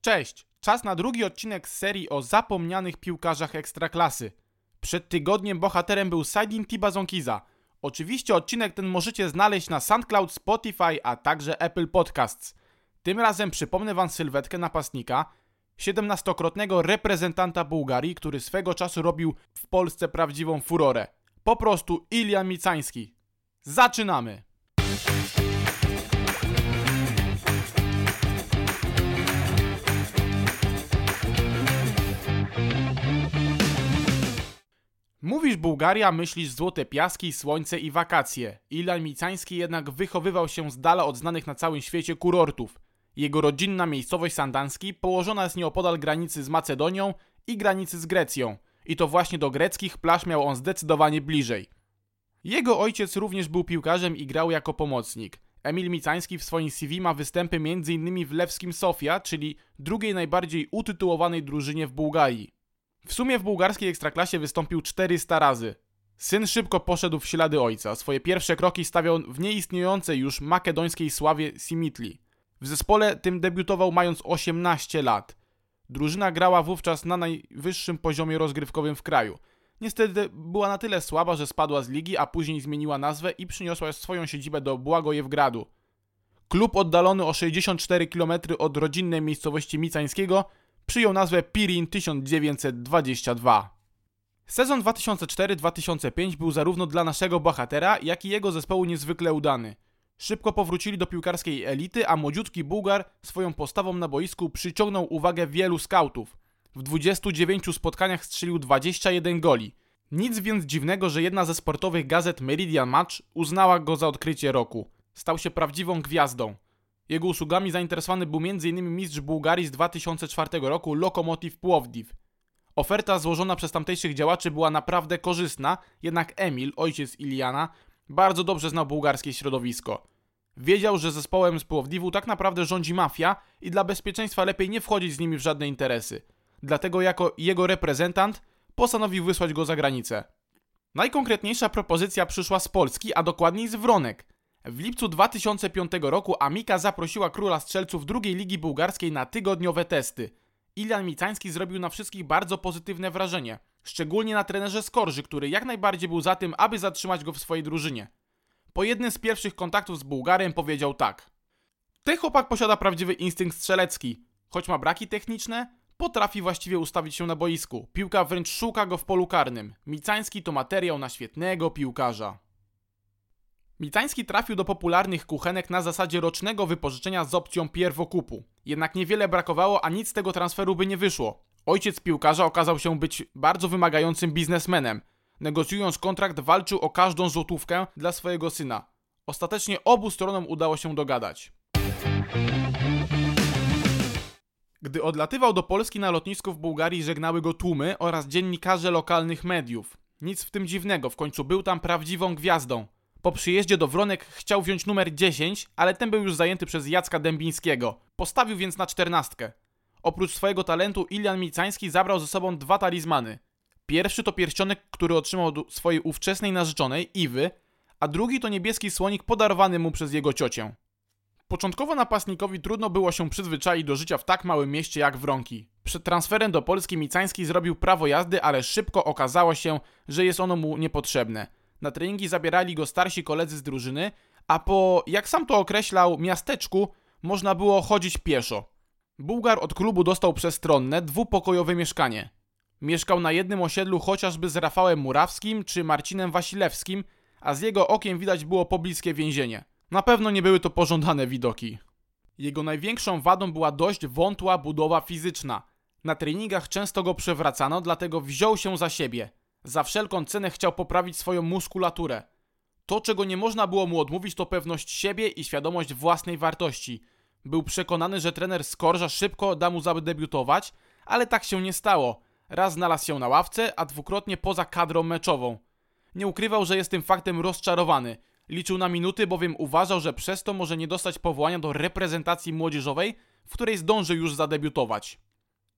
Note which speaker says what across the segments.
Speaker 1: Cześć! Czas na drugi odcinek z serii o zapomnianych piłkarzach ekstraklasy. Przed tygodniem bohaterem był Saidin Tibazonkiza. Oczywiście odcinek ten możecie znaleźć na SoundCloud, Spotify, a także Apple Podcasts. Tym razem przypomnę wam sylwetkę napastnika, 17-krotnego reprezentanta Bułgarii, który swego czasu robił w Polsce prawdziwą furorę. Po prostu Ilian Micański. Zaczynamy! Mówisz Bułgaria, myślisz złote piaski, słońce i wakacje. Ilan Micański jednak wychowywał się z dala od znanych na całym świecie kurortów. Jego rodzinna miejscowość Sandanski położona jest nieopodal granicy z Macedonią i granicy z Grecją. I to właśnie do greckich plaż miał on zdecydowanie bliżej. Jego ojciec również był piłkarzem i grał jako pomocnik. Emil Micański w swoim CV ma występy m.in. w Lewskim Sofia, czyli drugiej najbardziej utytułowanej drużynie w Bułgarii. W sumie w bułgarskiej ekstraklasie wystąpił 400 razy. Syn szybko poszedł w ślady ojca. Swoje pierwsze kroki stawiał w nieistniejącej już makedońskiej sławie Simitli. W zespole tym debiutował mając 18 lat. Drużyna grała wówczas na najwyższym poziomie rozgrywkowym w kraju. Niestety była na tyle słaba, że spadła z ligi, a później zmieniła nazwę i przyniosła swoją siedzibę do Błagojewgradu. Klub oddalony o 64 km od rodzinnej miejscowości Micańskiego przyjął nazwę Pirin 1922. Sezon 2004-2005 był zarówno dla naszego bohatera, jak i jego zespołu niezwykle udany. Szybko powrócili do piłkarskiej elity, a młodziutki Bułgar swoją postawą na boisku przyciągnął uwagę wielu skautów. W 29 spotkaniach strzelił 21 goli. Nic więc dziwnego, że jedna ze sportowych gazet Meridian Match uznała go za odkrycie roku. Stał się prawdziwą gwiazdą. Jego usługami zainteresowany był m.in. mistrz Bułgarii z 2004 roku Lokomotiv Płowdiw. Oferta złożona przez tamtejszych działaczy była naprawdę korzystna, jednak Emil, ojciec Iliana, bardzo dobrze znał bułgarskie środowisko. Wiedział, że zespołem z Płowdiwu tak naprawdę rządzi mafia i dla bezpieczeństwa lepiej nie wchodzić z nimi w żadne interesy. Dlatego jako jego reprezentant postanowił wysłać go za granicę. Najkonkretniejsza propozycja przyszła z Polski, a dokładniej z Wronek. W lipcu 2005 roku Amika zaprosiła króla strzelców drugiej ligi bułgarskiej na tygodniowe testy. Ilian Micański zrobił na wszystkich bardzo pozytywne wrażenie, szczególnie na trenerze Skorży, który jak najbardziej był za tym, aby zatrzymać go w swojej drużynie. Po jednym z pierwszych kontaktów z Bułgarem powiedział tak. Ten chłopak posiada prawdziwy instynkt strzelecki. Choć ma braki techniczne, potrafi właściwie ustawić się na boisku. Piłka wręcz szuka go w polu karnym. Micański to materiał na świetnego piłkarza. Micański trafił do popularnych kuchenek na zasadzie rocznego wypożyczenia z opcją pierwokupu. Jednak niewiele brakowało, a nic z tego transferu by nie wyszło. Ojciec piłkarza okazał się być bardzo wymagającym biznesmenem. Negocjując kontrakt walczył o każdą złotówkę dla swojego syna. Ostatecznie obu stronom udało się dogadać. Gdy odlatywał do Polski na lotnisku w Bułgarii żegnały go tłumy oraz dziennikarze lokalnych mediów. Nic w tym dziwnego, w końcu był tam prawdziwą gwiazdą. Po przyjeździe do Wronek chciał wziąć numer 10, ale ten był już zajęty przez Jacka Dębińskiego. Postawił więc na czternastkę. Oprócz swojego talentu Ilian Micański zabrał ze sobą dwa talizmany. Pierwszy to pierścionek, który otrzymał od swojej ówczesnej narzeczonej, Iwy, a drugi to niebieski słonik podarowany mu przez jego ciocię. Początkowo napastnikowi trudno było się przyzwyczaić do życia w tak małym mieście jak Wronki. Przed transferem do Polski Micański zrobił prawo jazdy, ale szybko okazało się, że jest ono mu niepotrzebne. Na treningi zabierali go starsi koledzy z drużyny, a po, jak sam to określał, miasteczku można było chodzić pieszo. Bułgar od klubu dostał przestronne, dwupokojowe mieszkanie. Mieszkał na jednym osiedlu chociażby z Rafałem Murawskim czy Marcinem Wasilewskim, a z jego okiem widać było pobliskie więzienie. Na pewno nie były to pożądane widoki. Jego największą wadą była dość wątła budowa fizyczna. Na treningach często go przewracano, dlatego wziął się za siebie. Za wszelką cenę chciał poprawić swoją muskulaturę. To, czego nie można było mu odmówić, to pewność siebie i świadomość własnej wartości. Był przekonany, że trener Skorża szybko da mu zadebiutować, ale tak się nie stało. Raz znalazł się na ławce, a dwukrotnie poza kadrą meczową. Nie ukrywał, że jest tym faktem rozczarowany. Liczył na minuty, bowiem uważał, że przez to może nie dostać powołania do reprezentacji młodzieżowej, w której zdąży już zadebiutować.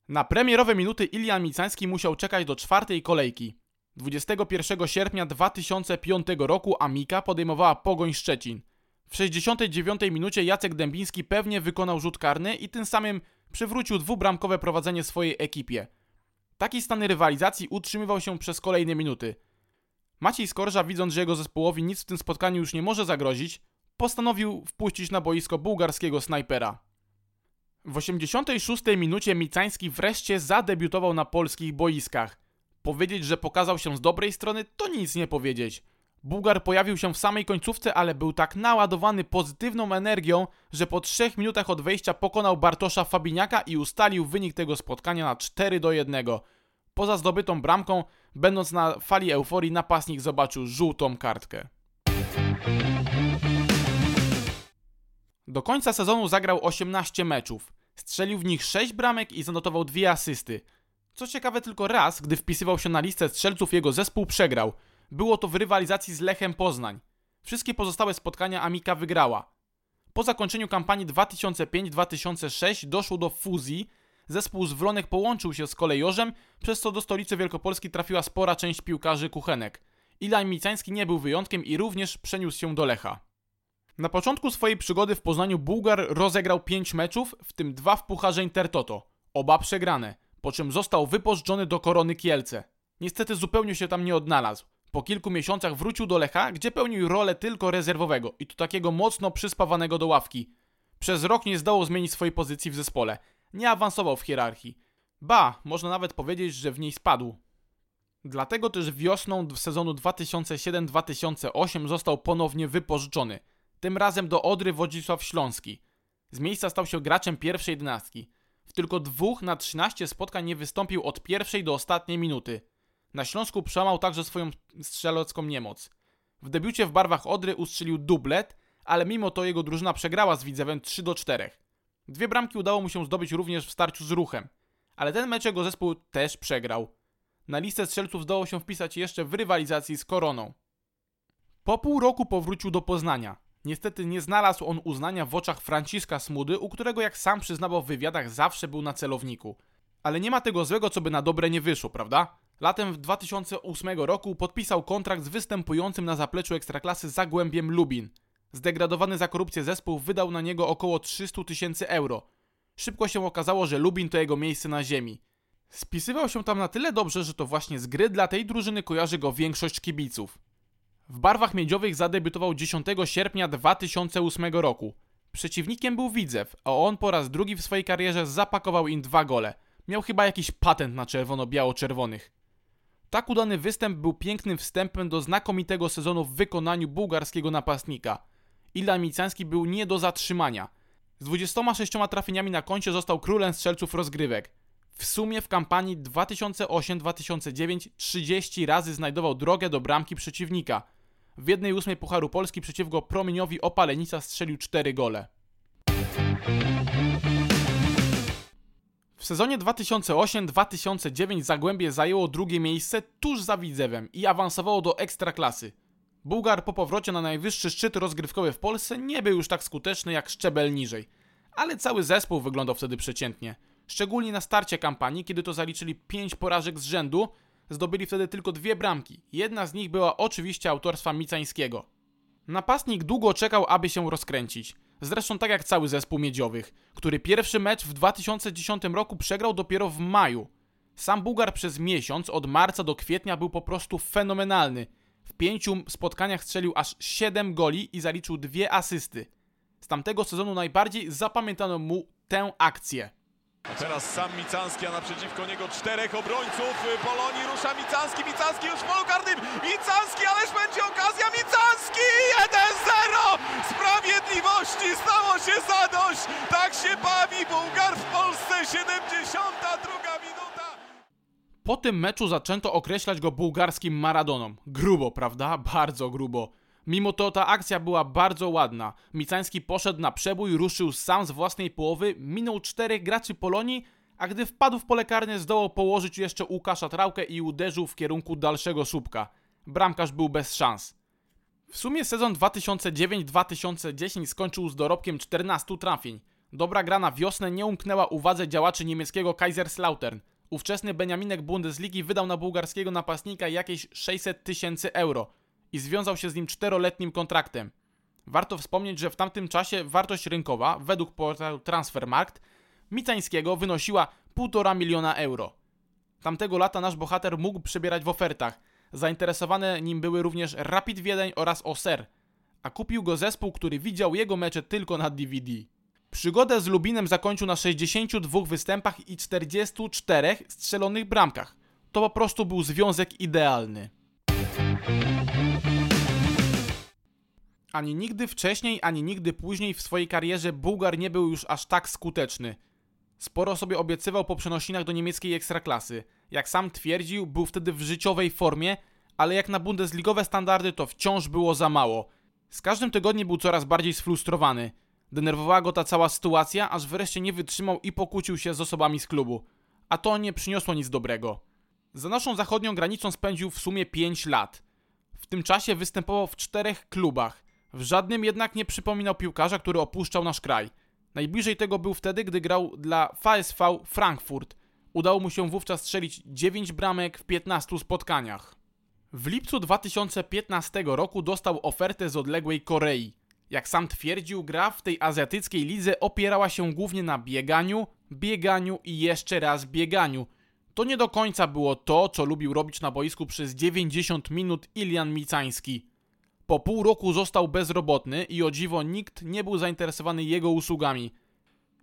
Speaker 1: Na premierowe minuty Ilian Micański musiał czekać do czwartej kolejki. 21 sierpnia 2005 roku Amika podejmowała Pogoń Szczecin. W 69 minucie Jacek Dębiński pewnie wykonał rzut karny i tym samym przywrócił dwubramkowe prowadzenie swojej ekipie. Taki stan rywalizacji utrzymywał się przez kolejne minuty. Maciej Skorża, widząc, że jego zespołowi nic w tym spotkaniu już nie może zagrozić, postanowił wpuścić na boisko bułgarskiego snajpera. W 86 minucie Micański wreszcie zadebiutował na polskich boiskach. Powiedzieć, że pokazał się z dobrej strony, to nic nie powiedzieć. Bułgar pojawił się w samej końcówce, ale był tak naładowany pozytywną energią, że po 3 minutach od wejścia pokonał Bartosza Fabiniaka i ustalił wynik tego spotkania na 4 do 1. Poza zdobytą bramką, będąc na fali euforii, napastnik zobaczył żółtą kartkę. Do końca sezonu zagrał 18 meczów. Strzelił w nich 6 bramek i zanotował dwie asysty. Co ciekawe, tylko raz, gdy wpisywał się na listę strzelców, jego zespół przegrał. Było to w rywalizacji z Lechem Poznań. Wszystkie pozostałe spotkania Amika wygrała. Po zakończeniu kampanii 2005-2006 doszło do fuzji. Zespół z Wronek połączył się z Kolejorzem, przez co do stolicy Wielkopolski trafiła spora część piłkarzy kuchenek. Ilan Micański nie był wyjątkiem i również przeniósł się do Lecha. Na początku swojej przygody w Poznaniu Bułgar rozegrał 5 meczów, w tym dwa w Pucharze Intertoto. Oba przegrane, po czym został wypożyczony do Korony Kielce. Niestety zupełnie się tam nie odnalazł. Po kilku miesiącach wrócił do Lecha, gdzie pełnił rolę tylko rezerwowego i to takiego mocno przyspawanego do ławki. Przez rok nie zdołał zmienić swojej pozycji w zespole. Nie awansował w hierarchii. Ba, można nawet powiedzieć, że w niej spadł. Dlatego też wiosną sezonu 2007-2008 został ponownie wypożyczony – tym razem do Odry Wodzisław Śląski. Z miejsca stał się graczem pierwszej dynastki. Tylko dwóch na 13 spotkań nie wystąpił od pierwszej do ostatniej minuty. Na Śląsku przełamał także swoją strzelecką niemoc. W debiucie w barwach Odry ustrzelił dublet, ale mimo to jego drużyna przegrała z Widzewem 3 do 4. Dwie bramki udało mu się zdobyć również w starciu z ruchem, ale ten mecz jego zespół też przegrał. Na listę strzelców zdołał się wpisać jeszcze w rywalizacji z Koroną. Po pół roku powrócił do Poznania. Niestety nie znalazł on uznania w oczach Franciszka Smudy, u którego jak sam przyznawał w wywiadach zawsze był na celowniku. Ale nie ma tego złego, co by na dobre nie wyszło, prawda? Latem w 2008 roku podpisał kontrakt z występującym na zapleczu ekstraklasy Zagłębiem Lubin. Zdegradowany za korupcję zespół wydał na niego około 300 tysięcy euro. Szybko się okazało, że Lubin to jego miejsce na ziemi. Spisywał się tam na tyle dobrze, że to właśnie z gry dla tej drużyny kojarzy go większość kibiców. W barwach miedziowych zadebiutował 10 sierpnia 2008 roku. Przeciwnikiem był Widzew, a on po raz drugi w swojej karierze zapakował im dwa gole. Miał chyba jakiś patent na czerwono-biało-czerwonych. Tak udany występ był pięknym wstępem do znakomitego sezonu w wykonaniu bułgarskiego napastnika. Ilan Micański był nie do zatrzymania. Z 26 trafieniami na koncie został królem strzelców rozgrywek. W sumie w kampanii 2008-2009 30 razy znajdował drogę do bramki przeciwnika. W jednej ósmej Pucharu Polski przeciwko Promieniowi Opalenica strzelił 4 gole. W sezonie 2008-2009 Zagłębie zajęło drugie miejsce tuż za Widzewem i awansowało do Ekstraklasy. Bułgar po powrocie na najwyższy szczyt rozgrywkowy w Polsce nie był już tak skuteczny jak szczebel niżej, ale cały zespół wyglądał wtedy przeciętnie. Szczególnie na starcie kampanii, kiedy to zaliczyli 5 porażek z rzędu, zdobyli wtedy tylko dwie bramki. Jedna z nich była oczywiście autorstwa Micańskiego. Napastnik długo czekał, aby się rozkręcić. Zresztą tak jak cały zespół miedziowych, który pierwszy mecz w 2010 roku przegrał dopiero w maju. Sam Bułgar przez miesiąc, od marca do kwietnia, był po prostu fenomenalny. W pięciu spotkaniach strzelił aż 7 goli i zaliczył dwie asysty. Z tamtego sezonu najbardziej zapamiętano mu tę akcję.
Speaker 2: A teraz sam Micanski, a naprzeciwko niego czterech obrońców Polonii. Rusza Micanski, Micanski już w polu karnym. Micanski, ależ będzie okazja. Micanski 1-0! Sprawiedliwości stało się zadość. Tak się bawi Bułgar w Polsce. 72 minuta.
Speaker 1: Po tym meczu zaczęto określać go bułgarskim Maradoną. Grubo, prawda? Bardzo grubo. Mimo to ta akcja była bardzo ładna. Micański poszedł na przebój, ruszył sam z własnej połowy, minął czterech graczy Polonii, a gdy wpadł w pole karne zdołał położyć jeszcze Łukasza Trałkę i uderzył w kierunku dalszego słupka. Bramkarz był bez szans. W sumie sezon 2009-2010 skończył z dorobkiem 14 trafień. Dobra gra na wiosnę nie umknęła uwadze działaczy niemieckiego Kaiserslautern. Ówczesny Beniaminek Bundesligi wydał na bułgarskiego napastnika jakieś 600 tysięcy euro – i związał się z nim czteroletnim kontraktem. Warto wspomnieć, że w tamtym czasie wartość rynkowa, według portalu Transfermarkt, Micańskiego wynosiła 1,5 miliona euro. Tamtego lata nasz bohater mógł przebierać w ofertach. Zainteresowane nim były również Rapid Wiedeń oraz Oser, a kupił go zespół, który widział jego mecze tylko na DVD. Przygodę z Lubinem zakończył na 62 występach i 44 strzelonych bramkach. To po prostu był związek idealny. Ani nigdy wcześniej, ani nigdy później w swojej karierze Bułgar nie był już aż tak skuteczny. Sporo sobie obiecywał po przenosinach do niemieckiej ekstraklasy. Jak sam twierdził, był wtedy w życiowej formie, ale jak na bundesligowe standardy to wciąż było za mało. Z każdym tygodniem był coraz bardziej sfrustrowany. Denerwowała go ta cała sytuacja, aż wreszcie nie wytrzymał i pokłócił się z osobami z klubu. A to nie przyniosło nic dobrego. Za naszą zachodnią granicą spędził w sumie 5 lat. W tym czasie występował w czterech klubach. W żadnym jednak nie przypominał piłkarza, który opuszczał nasz kraj. Najbliżej tego był wtedy, gdy grał dla VSV Frankfurt. Udało mu się wówczas strzelić 9 bramek w 15 spotkaniach. W lipcu 2015 roku dostał ofertę z odległej Korei. Jak sam twierdził, gra w tej azjatyckiej lidze opierała się głównie na bieganiu, bieganiu i jeszcze raz bieganiu. To nie do końca było to, co lubił robić na boisku przez 90 minut Ilian Micański. Po pół roku został bezrobotny i o dziwo nikt nie był zainteresowany jego usługami.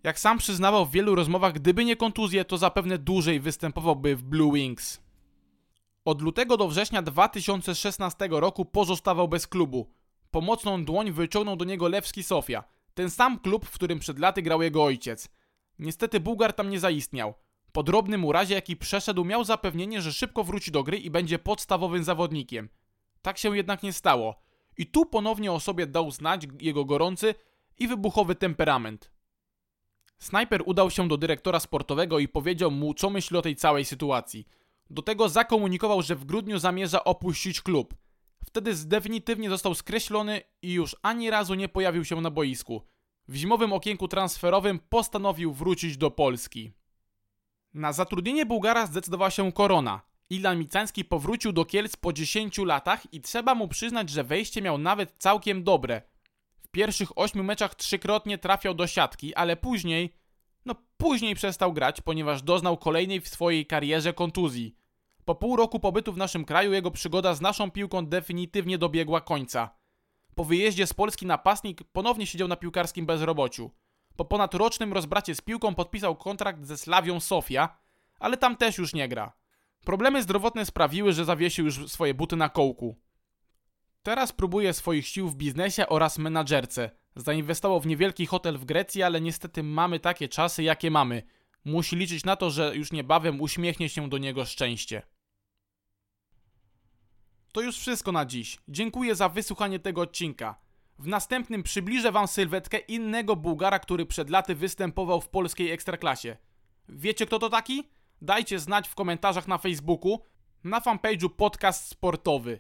Speaker 1: Jak sam przyznawał w wielu rozmowach, gdyby nie kontuzje, to zapewne dłużej występowałby w Blue Wings. Od lutego do września 2016 roku pozostawał bez klubu. Pomocną dłoń wyciągnął do niego Lewski Sofia, ten sam klub, w którym przed laty grał jego ojciec. Niestety Bułgar tam nie zaistniał. Po drobnym urazie, jaki przeszedł, miał zapewnienie, że szybko wróci do gry i będzie podstawowym zawodnikiem. Tak się jednak nie stało. I tu ponownie o sobie dał znać jego gorący i wybuchowy temperament. Snajper udał się do dyrektora sportowego i powiedział mu, co myśli o tej całej sytuacji. Do tego zakomunikował, że w grudniu zamierza opuścić klub. Wtedy definitywnie został skreślony i już ani razu nie pojawił się na boisku. W zimowym okienku transferowym postanowił wrócić do Polski. Na zatrudnienie Bułgara zdecydowała się Korona. Ilan Micański powrócił do Kielc po 10 latach i trzeba mu przyznać, że wejście miał nawet całkiem dobre. W pierwszych 8 meczach trzykrotnie trafiał do siatki, ale później, no później przestał grać, ponieważ doznał kolejnej w swojej karierze kontuzji. Po pół roku pobytu w naszym kraju jego przygoda z naszą piłką definitywnie dobiegła końca. Po wyjeździe z Polski napastnik ponownie siedział na piłkarskim bezrobociu. Po ponadrocznym rozbracie z piłką podpisał kontrakt ze Slawią Sofia, ale tam też już nie gra. Problemy zdrowotne sprawiły, że zawiesił już swoje buty na kołku. Teraz próbuje swoich sił w biznesie oraz menadżerce. Zainwestował w niewielki hotel w Grecji, ale niestety mamy takie czasy, jakie mamy. Musi liczyć na to, że już niebawem uśmiechnie się do niego szczęście. To już wszystko na dziś. Dziękuję za wysłuchanie tego odcinka. W następnym przybliżę wam sylwetkę innego Bułgara, który przed laty występował w polskiej ekstraklasie. Wiecie kto to taki? Dajcie znać w komentarzach na Facebooku, na fanpage'u podcast sportowy.